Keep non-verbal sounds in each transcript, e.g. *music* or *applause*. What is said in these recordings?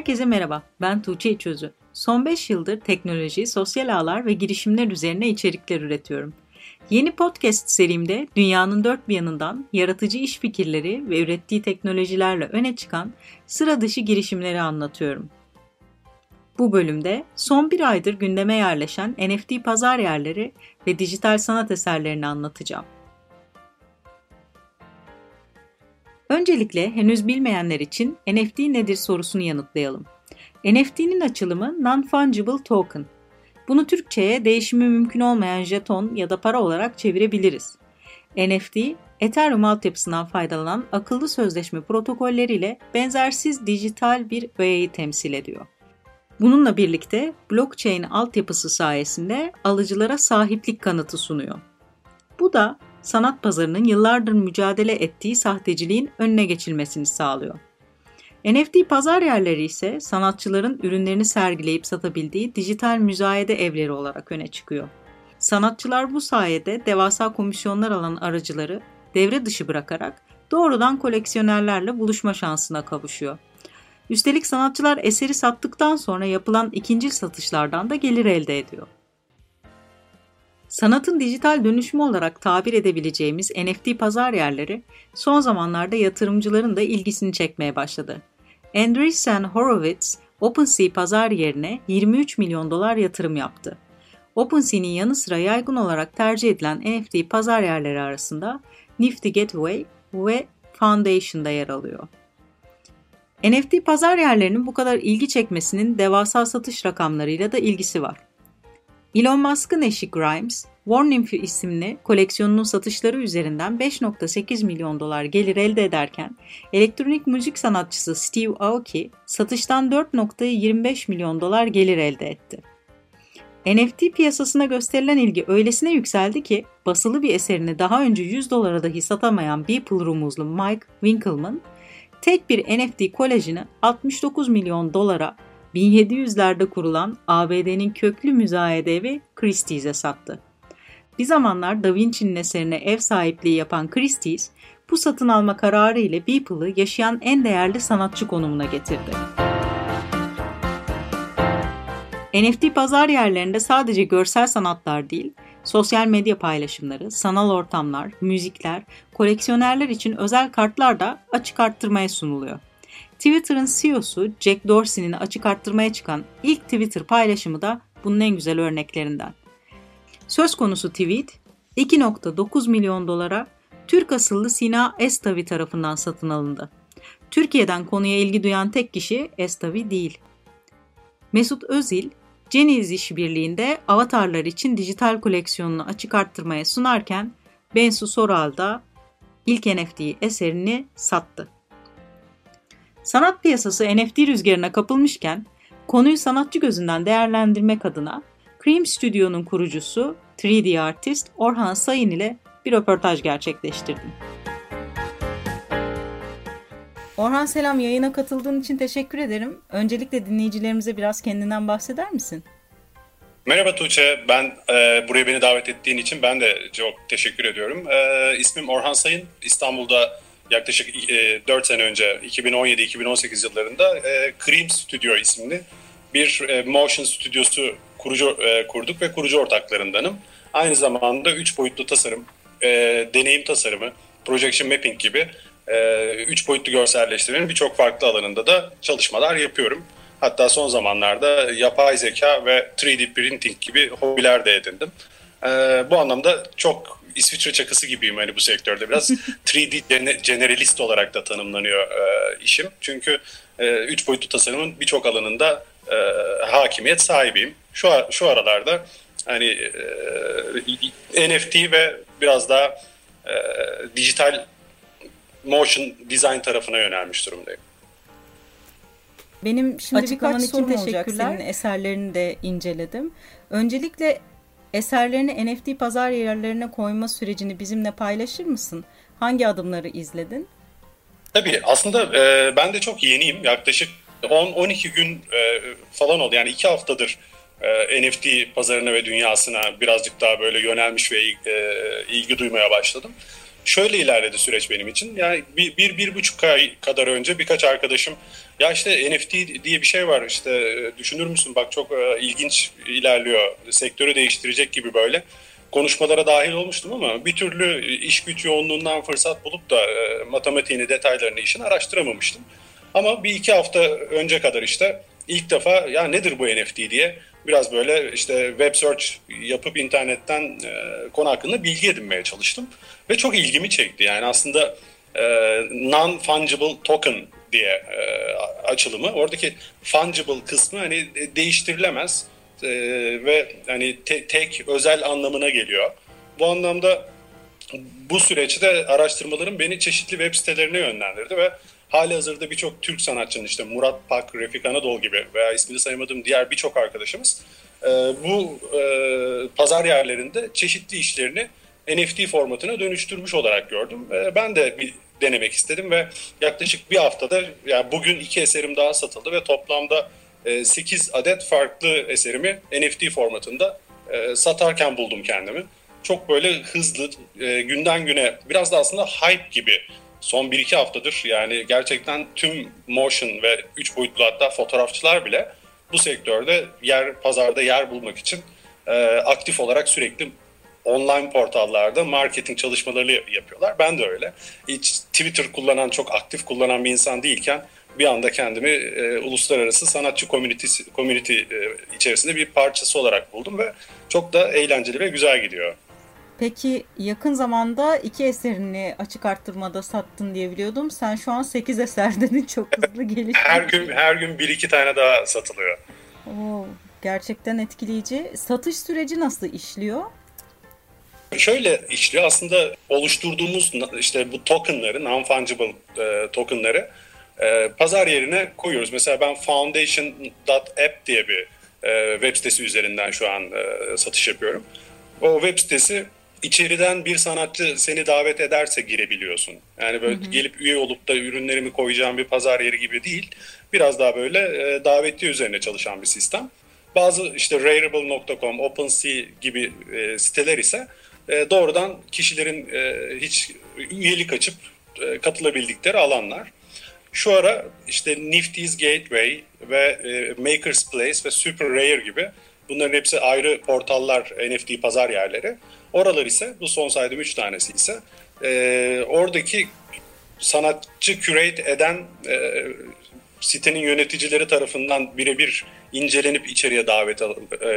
Herkese merhaba, ben Tuğçe İçözü. Son 5 yıldır teknoloji, sosyal ağlar ve girişimler üzerine içerikler üretiyorum. Yeni podcast serimde dünyanın dört bir yanından yaratıcı iş fikirleri ve ürettiği teknolojilerle öne çıkan sıra dışı girişimleri anlatıyorum. Bu bölümde son bir aydır gündeme yerleşen NFT pazar yerleri ve dijital sanat eserlerini anlatacağım. Öncelikle henüz bilmeyenler için NFT nedir sorusunu yanıtlayalım. NFT'nin açılımı Non-Fungible Token. Bunu Türkçe'ye değişimi mümkün olmayan jeton ya da para olarak çevirebiliriz. NFT, Ethereum altyapısından faydalanan akıllı sözleşme protokolleriyle benzersiz dijital bir öğeyi temsil ediyor. Bununla birlikte blockchain altyapısı sayesinde alıcılara sahiplik kanıtı sunuyor. Bu da sanat pazarının yıllardır mücadele ettiği sahteciliğin önüne geçilmesini sağlıyor. NFT pazar yerleri ise sanatçıların ürünlerini sergileyip satabildiği dijital müzayede evleri olarak öne çıkıyor. Sanatçılar bu sayede devasa komisyonlar alan aracıları devre dışı bırakarak doğrudan koleksiyonerlerle buluşma şansına kavuşuyor. Üstelik sanatçılar eseri sattıktan sonra yapılan ikincil satışlardan da gelir elde ediyor. Sanatın dijital dönüşümü olarak tabir edebileceğimiz NFT pazar yerleri son zamanlarda yatırımcıların da ilgisini çekmeye başladı. Andreessen Horowitz, OpenSea pazar yerine 23 milyon dolar yatırım yaptı. OpenSea'nin yanı sıra yaygın olarak tercih edilen NFT pazar yerleri arasında Nifty Gateway ve Foundation'da yer alıyor. NFT pazar yerlerinin bu kadar ilgi çekmesinin devasa satış rakamlarıyla da ilgisi var. Elon Musk'ın eşi Grimes, Warning isimli koleksiyonunun satışları üzerinden 5.8 milyon dolar gelir elde ederken, elektronik müzik sanatçısı Steve Aoki satıştan 4.25 milyon dolar gelir elde etti. NFT piyasasına gösterilen ilgi öylesine yükseldi ki basılı bir eserini daha önce 100 dolara dahi satamayan Beeple rumuzlu Mike Winkelmann, tek bir NFT kolajını 69 milyon dolara 1700'lerde kurulan ABD'nin köklü müzayede evi Christie's'e sattı. Bir zamanlar Da Vinci'nin eserine ev sahipliği yapan Christie's, bu satın alma kararı ile Beeple'ı yaşayan en değerli sanatçı konumuna getirdi. NFT pazar yerlerinde sadece görsel sanatlar değil, sosyal medya paylaşımları, sanal ortamlar, müzikler, koleksiyonerler için özel kartlar da açık arttırmaya sunuluyor. Twitter'ın CEO'su Jack Dorsey'nin açık arttırmaya çıkan ilk Twitter paylaşımı da bunun en güzel örneklerinden. Söz konusu tweet 2.9 milyon dolara Türk asıllı Sina Estavi tarafından satın alındı. Türkiye'den konuya ilgi duyan tek kişi Estavi değil. Mesut Özil, Genius işbirliğinde avatarlar için dijital koleksiyonunu açık arttırmaya sunarken Bensu Soral da ilk NFT eserini sattı. Sanat piyasası NFT rüzgarına kapılmışken konuyu sanatçı gözünden değerlendirmek adına Cream Studio'nun kurucusu 3D artist Orhan Sayın ile bir röportaj gerçekleştirdim. Orhan selam yayına katıldığın için teşekkür ederim. Öncelikle dinleyicilerimize biraz kendinden bahseder misin? Merhaba Tuğçe, ben e, buraya beni davet ettiğin için ben de çok teşekkür ediyorum. E, ismim Orhan Sayın, İstanbul'da yaklaşık e, 4 sene önce 2017-2018 yıllarında e, Cream Studio isimli bir e, motion stüdyosu kurucu e, kurduk ve kurucu ortaklarındanım. Aynı zamanda 3 boyutlu tasarım, e, deneyim tasarımı, projection mapping gibi 3 e, boyutlu görselleştirmenin birçok farklı alanında da çalışmalar yapıyorum. Hatta son zamanlarda yapay zeka ve 3D printing gibi hobiler de edindim. E, bu anlamda çok İsviçre çakısı gibiyim hani bu sektörde biraz *laughs* 3D generalist olarak da tanımlanıyor e, işim. Çünkü e, üç boyutlu tasarımın birçok alanında e, hakimiyet sahibiyim. Şu şu aralarda hani e, NFT ve biraz daha e, dijital motion design tarafına yönelmiş durumdayım. Benim şimdi Açıklaman için teşekkürler. Senin eserlerini de inceledim. Öncelikle Eserlerini NFT pazar yerlerine koyma sürecini bizimle paylaşır mısın? Hangi adımları izledin? Tabii aslında e, ben de çok yeniyim. Yaklaşık 10-12 gün e, falan oldu. Yani 2 haftadır e, NFT pazarına ve dünyasına birazcık daha böyle yönelmiş ve e, ilgi duymaya başladım. şöyle ilerledi süreç benim için. Yani bir, bir, bir buçuk ay kadar önce birkaç arkadaşım ya işte NFT diye bir şey var işte düşünür müsün bak çok e, ilginç ilerliyor sektörü değiştirecek gibi böyle konuşmalara dahil olmuştum ama bir türlü iş güç yoğunluğundan fırsat bulup da e, matematiğini detaylarını işin araştıramamıştım. Ama bir iki hafta önce kadar işte ilk defa ya nedir bu NFT diye biraz böyle işte web search yapıp internetten e, konu hakkında bilgi edinmeye çalıştım. Ve çok ilgimi çekti. Yani aslında e, non-fungible token diye e, açılımı. Oradaki fungible kısmı hani değiştirilemez e, ve hani te, tek özel anlamına geliyor. Bu anlamda bu süreçte araştırmalarım beni çeşitli web sitelerine yönlendirdi ve hali hazırda birçok Türk sanatçının işte Murat Pak, Refik Anadol gibi veya ismini saymadığım diğer birçok arkadaşımız e, bu e, pazar yerlerinde çeşitli işlerini NFT formatına dönüştürmüş olarak gördüm. E, ben de bir denemek istedim ve yaklaşık bir haftada yani bugün iki eserim daha satıldı ve toplamda 8 e, adet farklı eserimi NFT formatında e, satarken buldum kendimi. Çok böyle hızlı e, günden güne biraz da aslında hype gibi son 1-2 haftadır yani gerçekten tüm motion ve 3 boyutlu hatta fotoğrafçılar bile bu sektörde yer pazarda yer bulmak için aktif olarak sürekli online portallarda marketing çalışmaları yapıyorlar. Ben de öyle. Hiç Twitter kullanan, çok aktif kullanan bir insan değilken bir anda kendimi e, uluslararası sanatçı community, community e, içerisinde bir parçası olarak buldum ve çok da eğlenceli ve güzel gidiyor. Peki yakın zamanda iki eserini açık arttırmada sattın diye biliyordum. Sen şu an sekiz eser dedin *laughs* çok hızlı gelişti. her gün her gün bir iki tane daha satılıyor. Oo, gerçekten etkileyici. Satış süreci nasıl işliyor? Şöyle işliyor aslında oluşturduğumuz işte bu tokenları, non-fungible e, tokenları e, pazar yerine koyuyoruz. Mesela ben foundation.app diye bir e, web sitesi üzerinden şu an e, satış yapıyorum. O web sitesi içeriden bir sanatçı seni davet ederse girebiliyorsun. Yani böyle hı hı. gelip üye olup da ürünlerimi koyacağım bir pazar yeri gibi değil. Biraz daha böyle e, davetli üzerine çalışan bir sistem. Bazı işte Rarible.com, OpenSea gibi e, siteler ise e, doğrudan kişilerin e, hiç üyelik açıp e, katılabildikleri alanlar. Şu ara işte Nifty's Gateway ve e, Maker's Place ve Super Rare gibi bunların hepsi ayrı portallar, NFT pazar yerleri. Oralar ise bu son saydığım 3 tanesi ise oradaki sanatçı curate eden sitenin yöneticileri tarafından birebir incelenip içeriye davet e,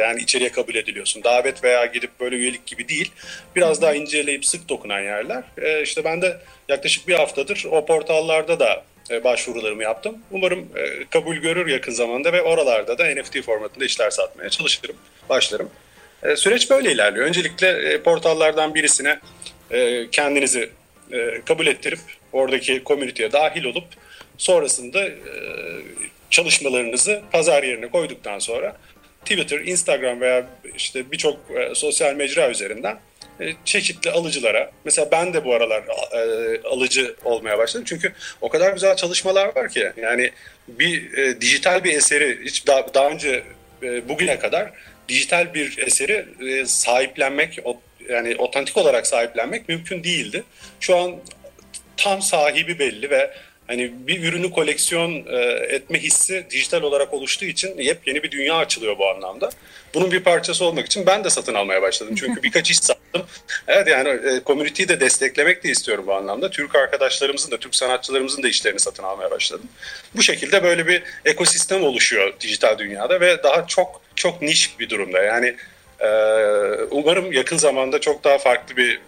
yani içeriye kabul ediliyorsun. Davet veya gidip böyle üyelik gibi değil. Biraz daha inceleyip sık dokunan yerler. E, işte ben de yaklaşık bir haftadır o portallarda da e, başvurularımı yaptım. Umarım e, kabul görür yakın zamanda ve oralarda da NFT formatında işler satmaya çalışırım, başlarım. E, süreç böyle ilerliyor. Öncelikle e, portallardan birisine e, kendinizi e, kabul ettirip oradaki komüniteye dahil olup sonrasında e, çalışmalarınızı pazar yerine koyduktan sonra Twitter, Instagram veya işte birçok e, sosyal mecra üzerinden e, çeşitli alıcılara mesela ben de bu aralar e, alıcı olmaya başladım çünkü o kadar güzel çalışmalar var ki yani bir dijital bir eseri hiç daha, daha önce bugüne kadar dijital bir eseri sahiplenmek yani otantik olarak sahiplenmek mümkün değildi. Şu an tam sahibi belli ve hani bir ürünü koleksiyon e, etme hissi dijital olarak oluştuğu için yepyeni bir dünya açılıyor bu anlamda. Bunun bir parçası olmak için ben de satın almaya başladım. Çünkü *laughs* birkaç iş sattım. Evet yani e, community'yi de desteklemek de istiyorum bu anlamda. Türk arkadaşlarımızın da, Türk sanatçılarımızın da işlerini satın almaya başladım. Bu şekilde böyle bir ekosistem oluşuyor dijital dünyada ve daha çok çok niş bir durumda. Yani e, umarım yakın zamanda çok daha farklı bir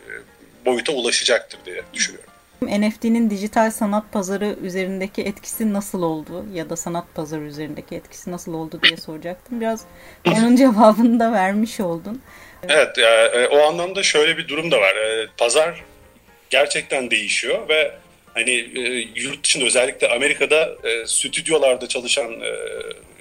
boyuta ulaşacaktır diye düşünüyorum. NFT'nin dijital sanat pazarı üzerindeki etkisi nasıl oldu ya da sanat pazarı üzerindeki etkisi nasıl oldu diye soracaktım. Biraz onun cevabını da vermiş oldun. Evet, e, o anlamda şöyle bir durum da var. E, pazar gerçekten değişiyor ve hani e, yurt dışında özellikle Amerika'da e, stüdyolarda çalışan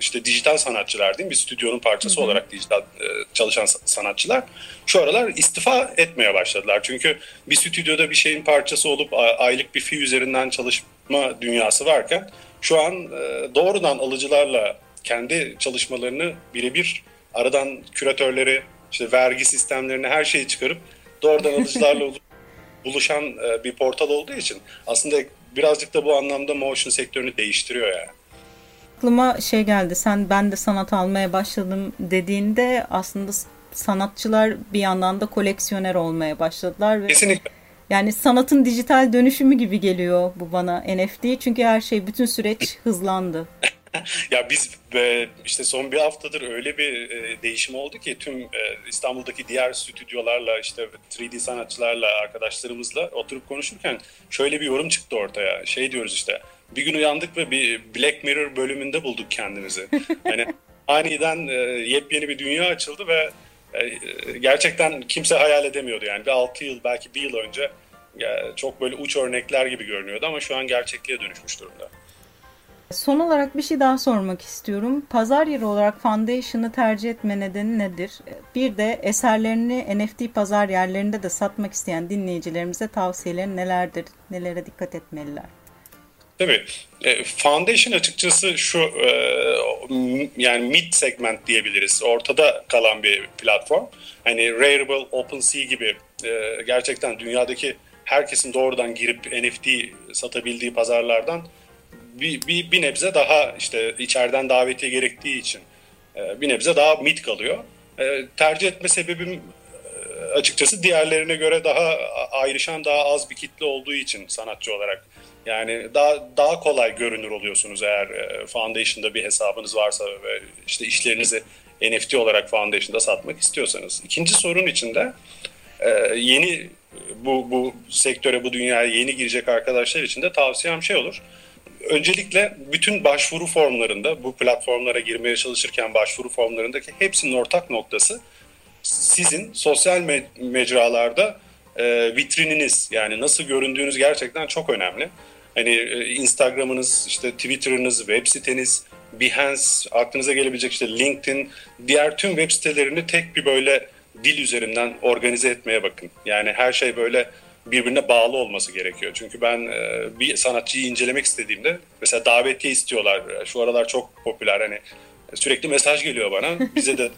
işte dijital sanatçılar değil mi? Bir stüdyonun parçası Hı-hı. olarak dijital e, çalışan sanatçılar şu aralar istifa etmeye başladılar. Çünkü bir stüdyoda bir şeyin parçası olup aylık bir fi üzerinden çalışma dünyası varken şu an e, doğrudan alıcılarla kendi çalışmalarını birebir aradan küratörleri, işte vergi sistemlerini her şeyi çıkarıp doğrudan alıcılarla *laughs* buluşan e, bir portal olduğu için aslında birazcık da bu anlamda motion sektörünü değiştiriyor yani. Aklıma şey geldi sen ben de sanat almaya başladım dediğinde aslında sanatçılar bir yandan da koleksiyoner olmaya başladılar. Ve Kesinlikle. Yani sanatın dijital dönüşümü gibi geliyor bu bana NFT çünkü her şey bütün süreç hızlandı. *laughs* ya biz e, işte son bir haftadır öyle bir e, değişim oldu ki tüm e, İstanbul'daki diğer stüdyolarla işte 3D sanatçılarla arkadaşlarımızla oturup konuşurken şöyle bir yorum çıktı ortaya. Şey diyoruz işte bir gün uyandık ve bir Black Mirror bölümünde bulduk kendimizi. Yani *laughs* aniden yepyeni bir dünya açıldı ve gerçekten kimse hayal edemiyordu yani bir 6 yıl belki bir yıl önce çok böyle uç örnekler gibi görünüyordu ama şu an gerçekliğe dönüşmüş durumda. Son olarak bir şey daha sormak istiyorum. Pazar yeri olarak Foundation'ı tercih etme nedeni nedir? Bir de eserlerini NFT pazar yerlerinde de satmak isteyen dinleyicilerimize tavsiyelerin nelerdir? Nelere dikkat etmeliler? Tabii. E, Foundation açıkçası şu e, yani mid segment diyebiliriz. Ortada kalan bir platform. Hani Rarible, OpenSea gibi e, gerçekten dünyadaki herkesin doğrudan girip NFT satabildiği pazarlardan bir, bir, bir nebze daha işte içeriden davetiye gerektiği için e, bir nebze daha mid kalıyor. E, tercih etme sebebim e, açıkçası diğerlerine göre daha ayrışan daha az bir kitle olduğu için sanatçı olarak. Yani daha daha kolay görünür oluyorsunuz eğer Foundation'da bir hesabınız varsa ve işte işlerinizi NFT olarak Foundation'da satmak istiyorsanız. İkinci sorun içinde yeni bu bu sektöre bu dünyaya yeni girecek arkadaşlar için de tavsiyem şey olur öncelikle bütün başvuru formlarında bu platformlara girmeye çalışırken başvuru formlarındaki hepsinin ortak noktası sizin sosyal me- mecralarda e, vitrininiz yani nasıl göründüğünüz gerçekten çok önemli. Hani e, Instagram'ınız, işte Twitter'ınız, web siteniz, Behance, aklınıza gelebilecek işte LinkedIn, diğer tüm web sitelerini tek bir böyle dil üzerinden organize etmeye bakın. Yani her şey böyle birbirine bağlı olması gerekiyor. Çünkü ben e, bir sanatçıyı incelemek istediğimde mesela davetiye istiyorlar. Şu aralar çok popüler hani sürekli mesaj geliyor bana. *laughs* Bize de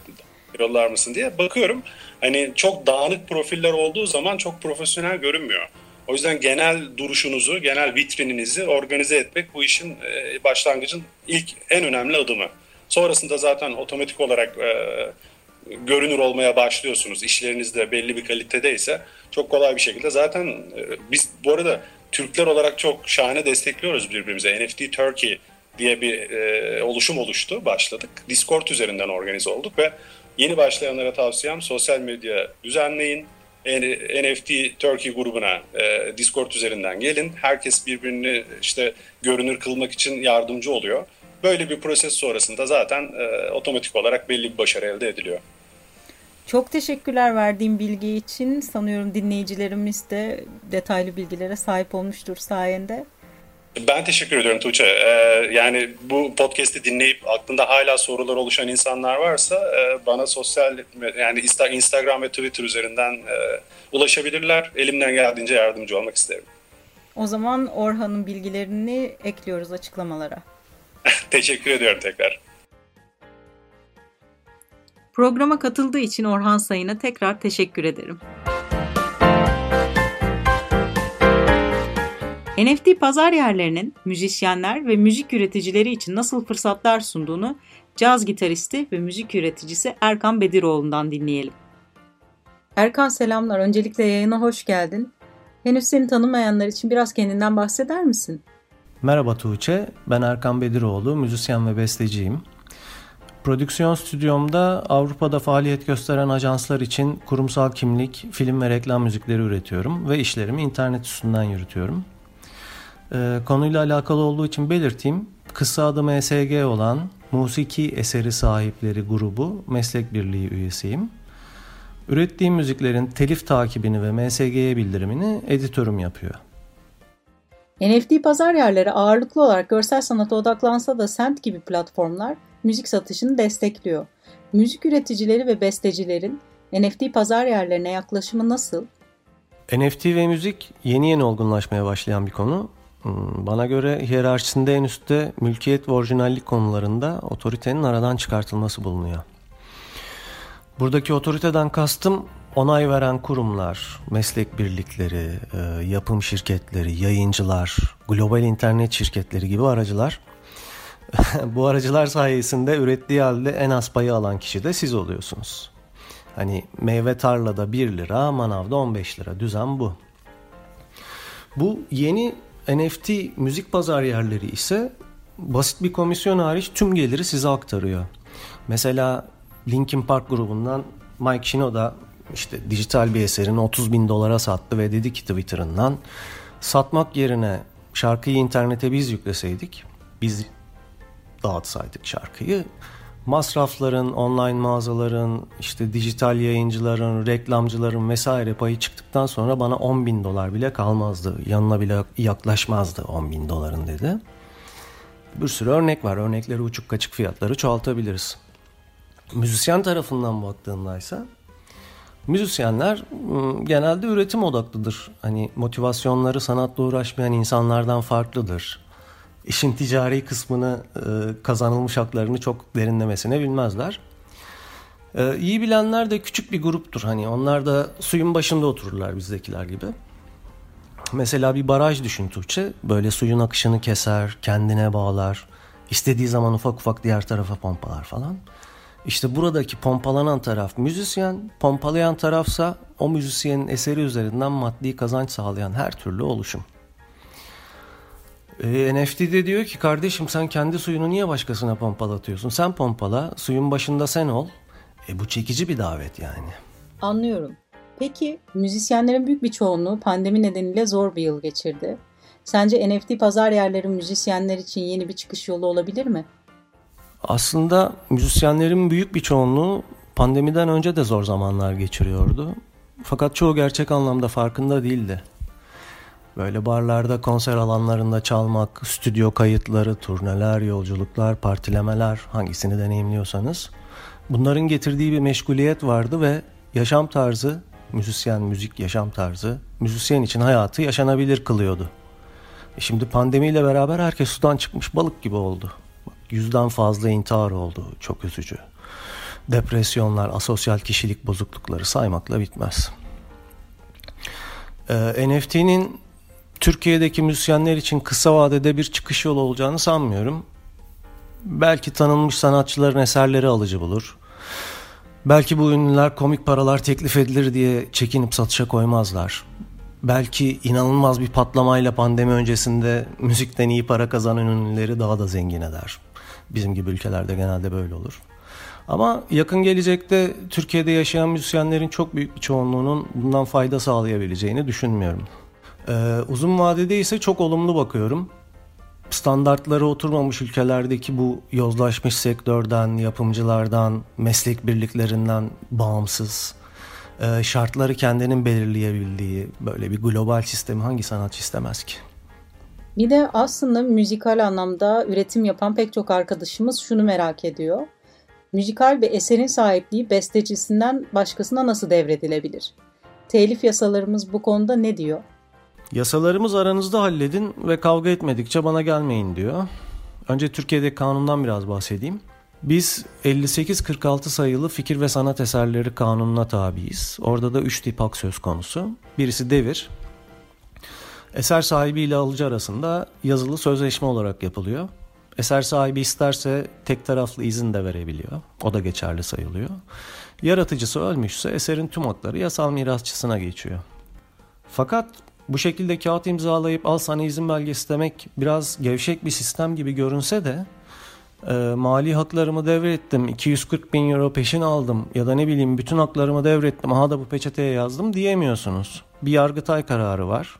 yollar mısın diye. Bakıyorum hani çok dağınık profiller olduğu zaman çok profesyonel görünmüyor. O yüzden genel duruşunuzu, genel vitrininizi organize etmek bu işin e, başlangıcın ilk en önemli adımı. Sonrasında zaten otomatik olarak e, görünür olmaya başlıyorsunuz. İşleriniz de belli bir kalitedeyse çok kolay bir şekilde zaten e, biz bu arada Türkler olarak çok şahane destekliyoruz birbirimize. NFT Turkey diye bir e, oluşum oluştu, başladık. Discord üzerinden organize olduk ve yeni başlayanlara tavsiyem sosyal medya düzenleyin. NFT Turkey grubuna e, Discord üzerinden gelin. Herkes birbirini işte görünür kılmak için yardımcı oluyor. Böyle bir proses sonrasında zaten e, otomatik olarak belli bir başarı elde ediliyor. Çok teşekkürler verdiğim bilgi için. Sanıyorum dinleyicilerimiz de detaylı bilgilere sahip olmuştur sayende. Ben teşekkür ediyorum Tuğçe. Ee, yani bu podcast'i dinleyip aklında hala sorular oluşan insanlar varsa e, bana sosyal yani Instagram ve Twitter üzerinden e, ulaşabilirler. Elimden geldiğince yardımcı olmak isterim. O zaman Orhan'ın bilgilerini ekliyoruz açıklamalara. *laughs* teşekkür ediyorum tekrar. Programa katıldığı için Orhan Sayın'a tekrar teşekkür ederim. NFT pazar yerlerinin müzisyenler ve müzik üreticileri için nasıl fırsatlar sunduğunu caz gitaristi ve müzik üreticisi Erkan Bediroğlu'ndan dinleyelim. Erkan selamlar. Öncelikle yayına hoş geldin. Henüz seni tanımayanlar için biraz kendinden bahseder misin? Merhaba Tuğçe, ben Erkan Bediroğlu, müzisyen ve besteciyim. Prodüksiyon stüdyomda Avrupa'da faaliyet gösteren ajanslar için kurumsal kimlik, film ve reklam müzikleri üretiyorum ve işlerimi internet üstünden yürütüyorum. Ee, konuyla alakalı olduğu için belirteyim, kısa adı MSG olan Musiki Eseri Sahipleri grubu meslek birliği üyesiyim. Ürettiğim müziklerin telif takibini ve MSG'ye bildirimini editörüm yapıyor. NFT pazar yerleri ağırlıklı olarak görsel sanata odaklansa da Sent gibi platformlar müzik satışını destekliyor. Müzik üreticileri ve bestecilerin NFT pazar yerlerine yaklaşımı nasıl? NFT ve müzik yeni yeni olgunlaşmaya başlayan bir konu. Hmm, bana göre hiyerarşisinde en üstte mülkiyet ve orijinallik konularında otoritenin aradan çıkartılması bulunuyor. Buradaki otoriteden kastım onay veren kurumlar, meslek birlikleri, e, yapım şirketleri, yayıncılar, global internet şirketleri gibi aracılar *laughs* bu aracılar sayesinde ürettiği halde en az payı alan kişi de siz oluyorsunuz. Hani meyve tarlada 1 lira, manavda 15 lira. Düzen bu. Bu yeni NFT müzik pazar yerleri ise basit bir komisyon hariç tüm geliri size aktarıyor. Mesela Linkin Park grubundan Mike Shinoda işte dijital bir eserini 30 bin dolara sattı ve dedi ki Twitter'ından satmak yerine şarkıyı internete biz yükleseydik biz dağıtsaydık şarkıyı masrafların, online mağazaların, işte dijital yayıncıların, reklamcıların vesaire payı çıktıktan sonra bana 10 bin dolar bile kalmazdı. Yanına bile yaklaşmazdı 10 bin doların dedi. Bir sürü örnek var. Örnekleri uçuk kaçık fiyatları çoğaltabiliriz. Müzisyen tarafından baktığında ise müzisyenler ıı, genelde üretim odaklıdır. Hani motivasyonları sanatla uğraşmayan insanlardan farklıdır işin ticari kısmını e, kazanılmış haklarını çok derinlemesine bilmezler. E, iyi bilenler de küçük bir gruptur. Hani onlar da suyun başında otururlar bizdekiler gibi. Mesela bir baraj düşün Tuğçe. Böyle suyun akışını keser, kendine bağlar. istediği zaman ufak ufak diğer tarafa pompalar falan. İşte buradaki pompalanan taraf müzisyen, pompalayan tarafsa o müzisyenin eseri üzerinden maddi kazanç sağlayan her türlü oluşum. E, NFT'de diyor ki kardeşim sen kendi suyunu niye başkasına pompalatıyorsun? Sen pompala, suyun başında sen ol. E bu çekici bir davet yani. Anlıyorum. Peki müzisyenlerin büyük bir çoğunluğu pandemi nedeniyle zor bir yıl geçirdi. Sence NFT pazar yerleri müzisyenler için yeni bir çıkış yolu olabilir mi? Aslında müzisyenlerin büyük bir çoğunluğu pandemiden önce de zor zamanlar geçiriyordu. Fakat çoğu gerçek anlamda farkında değildi. Böyle barlarda, konser alanlarında çalmak, stüdyo kayıtları, turneler, yolculuklar, partilemeler hangisini deneyimliyorsanız. Bunların getirdiği bir meşguliyet vardı ve yaşam tarzı, müzisyen müzik yaşam tarzı, müzisyen için hayatı yaşanabilir kılıyordu. E şimdi pandemiyle beraber herkes sudan çıkmış balık gibi oldu. Yüzden fazla intihar oldu, çok üzücü. Depresyonlar, asosyal kişilik bozuklukları saymakla bitmez. Ee, NFT'nin Türkiye'deki müzisyenler için kısa vadede bir çıkış yolu olacağını sanmıyorum. Belki tanınmış sanatçıların eserleri alıcı bulur. Belki bu ünlüler komik paralar teklif edilir diye çekinip satışa koymazlar. Belki inanılmaz bir patlamayla pandemi öncesinde müzikten iyi para kazanan ünlüleri daha da zengin eder. Bizim gibi ülkelerde genelde böyle olur. Ama yakın gelecekte Türkiye'de yaşayan müzisyenlerin çok büyük bir çoğunluğunun bundan fayda sağlayabileceğini düşünmüyorum. Ee, uzun vadede ise çok olumlu bakıyorum. Standartları oturmamış ülkelerdeki bu yozlaşmış sektörden, yapımcılardan, meslek birliklerinden bağımsız, e, şartları kendinin belirleyebildiği böyle bir global sistemi hangi sanatçı istemez ki? Bir de aslında müzikal anlamda üretim yapan pek çok arkadaşımız şunu merak ediyor. Müzikal bir eserin sahipliği bestecisinden başkasına nasıl devredilebilir? Telif yasalarımız bu konuda ne diyor? Yasalarımız aranızda halledin ve kavga etmedikçe bana gelmeyin diyor. Önce Türkiye'deki kanundan biraz bahsedeyim. Biz 58-46 sayılı fikir ve sanat eserleri kanununa tabiiz. Orada da 3 tip hak söz konusu. Birisi devir. Eser sahibi ile alıcı arasında yazılı sözleşme olarak yapılıyor. Eser sahibi isterse tek taraflı izin de verebiliyor. O da geçerli sayılıyor. Yaratıcısı ölmüşse eserin tüm hakları yasal mirasçısına geçiyor. Fakat bu şekilde kağıt imzalayıp al sana izin belgesi demek biraz gevşek bir sistem gibi görünse de e, mali haklarımı devrettim 240 bin euro peşin aldım ya da ne bileyim bütün haklarımı devrettim aha da bu peçeteye yazdım diyemiyorsunuz. Bir yargıtay kararı var.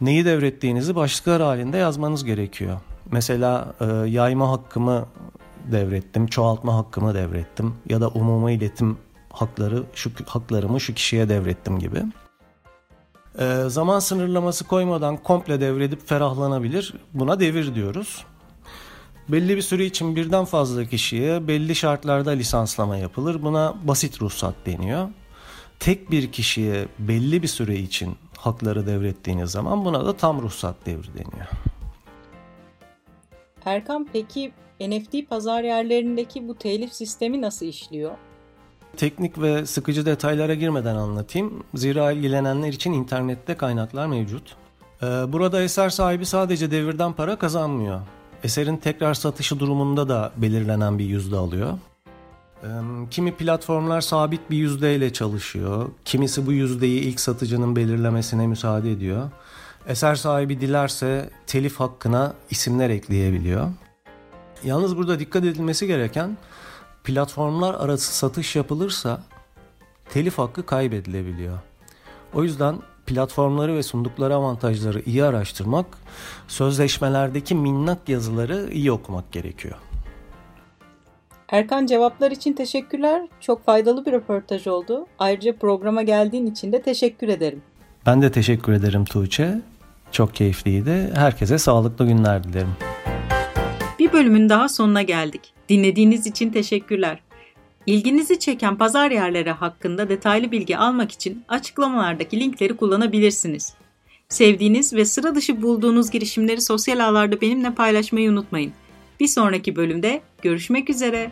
Neyi devrettiğinizi başlıklar halinde yazmanız gerekiyor. Mesela e, yayma hakkımı devrettim, çoğaltma hakkımı devrettim ya da umuma iletim hakları şu haklarımı şu kişiye devrettim gibi. E, zaman sınırlaması koymadan komple devredip ferahlanabilir. Buna devir diyoruz. Belli bir süre için birden fazla kişiye belli şartlarda lisanslama yapılır. Buna basit ruhsat deniyor. Tek bir kişiye belli bir süre için hakları devrettiğiniz zaman buna da tam ruhsat devri deniyor. Erkan peki NFT pazar yerlerindeki bu telif sistemi nasıl işliyor? Teknik ve sıkıcı detaylara girmeden anlatayım. Zira ilgilenenler için internette kaynaklar mevcut. Ee, burada eser sahibi sadece devirden para kazanmıyor. Eserin tekrar satışı durumunda da belirlenen bir yüzde alıyor. Ee, kimi platformlar sabit bir yüzdeyle çalışıyor. Kimisi bu yüzdeyi ilk satıcının belirlemesine müsaade ediyor. Eser sahibi dilerse telif hakkına isimler ekleyebiliyor. Yalnız burada dikkat edilmesi gereken platformlar arası satış yapılırsa telif hakkı kaybedilebiliyor. O yüzden platformları ve sundukları avantajları iyi araştırmak, sözleşmelerdeki minnak yazıları iyi okumak gerekiyor. Erkan cevaplar için teşekkürler. Çok faydalı bir röportaj oldu. Ayrıca programa geldiğin için de teşekkür ederim. Ben de teşekkür ederim Tuğçe. Çok keyifliydi. Herkese sağlıklı günler dilerim. Bir bölümün daha sonuna geldik. Dinlediğiniz için teşekkürler. İlginizi çeken pazar yerleri hakkında detaylı bilgi almak için açıklamalardaki linkleri kullanabilirsiniz. Sevdiğiniz ve sıra dışı bulduğunuz girişimleri sosyal ağlarda benimle paylaşmayı unutmayın. Bir sonraki bölümde görüşmek üzere.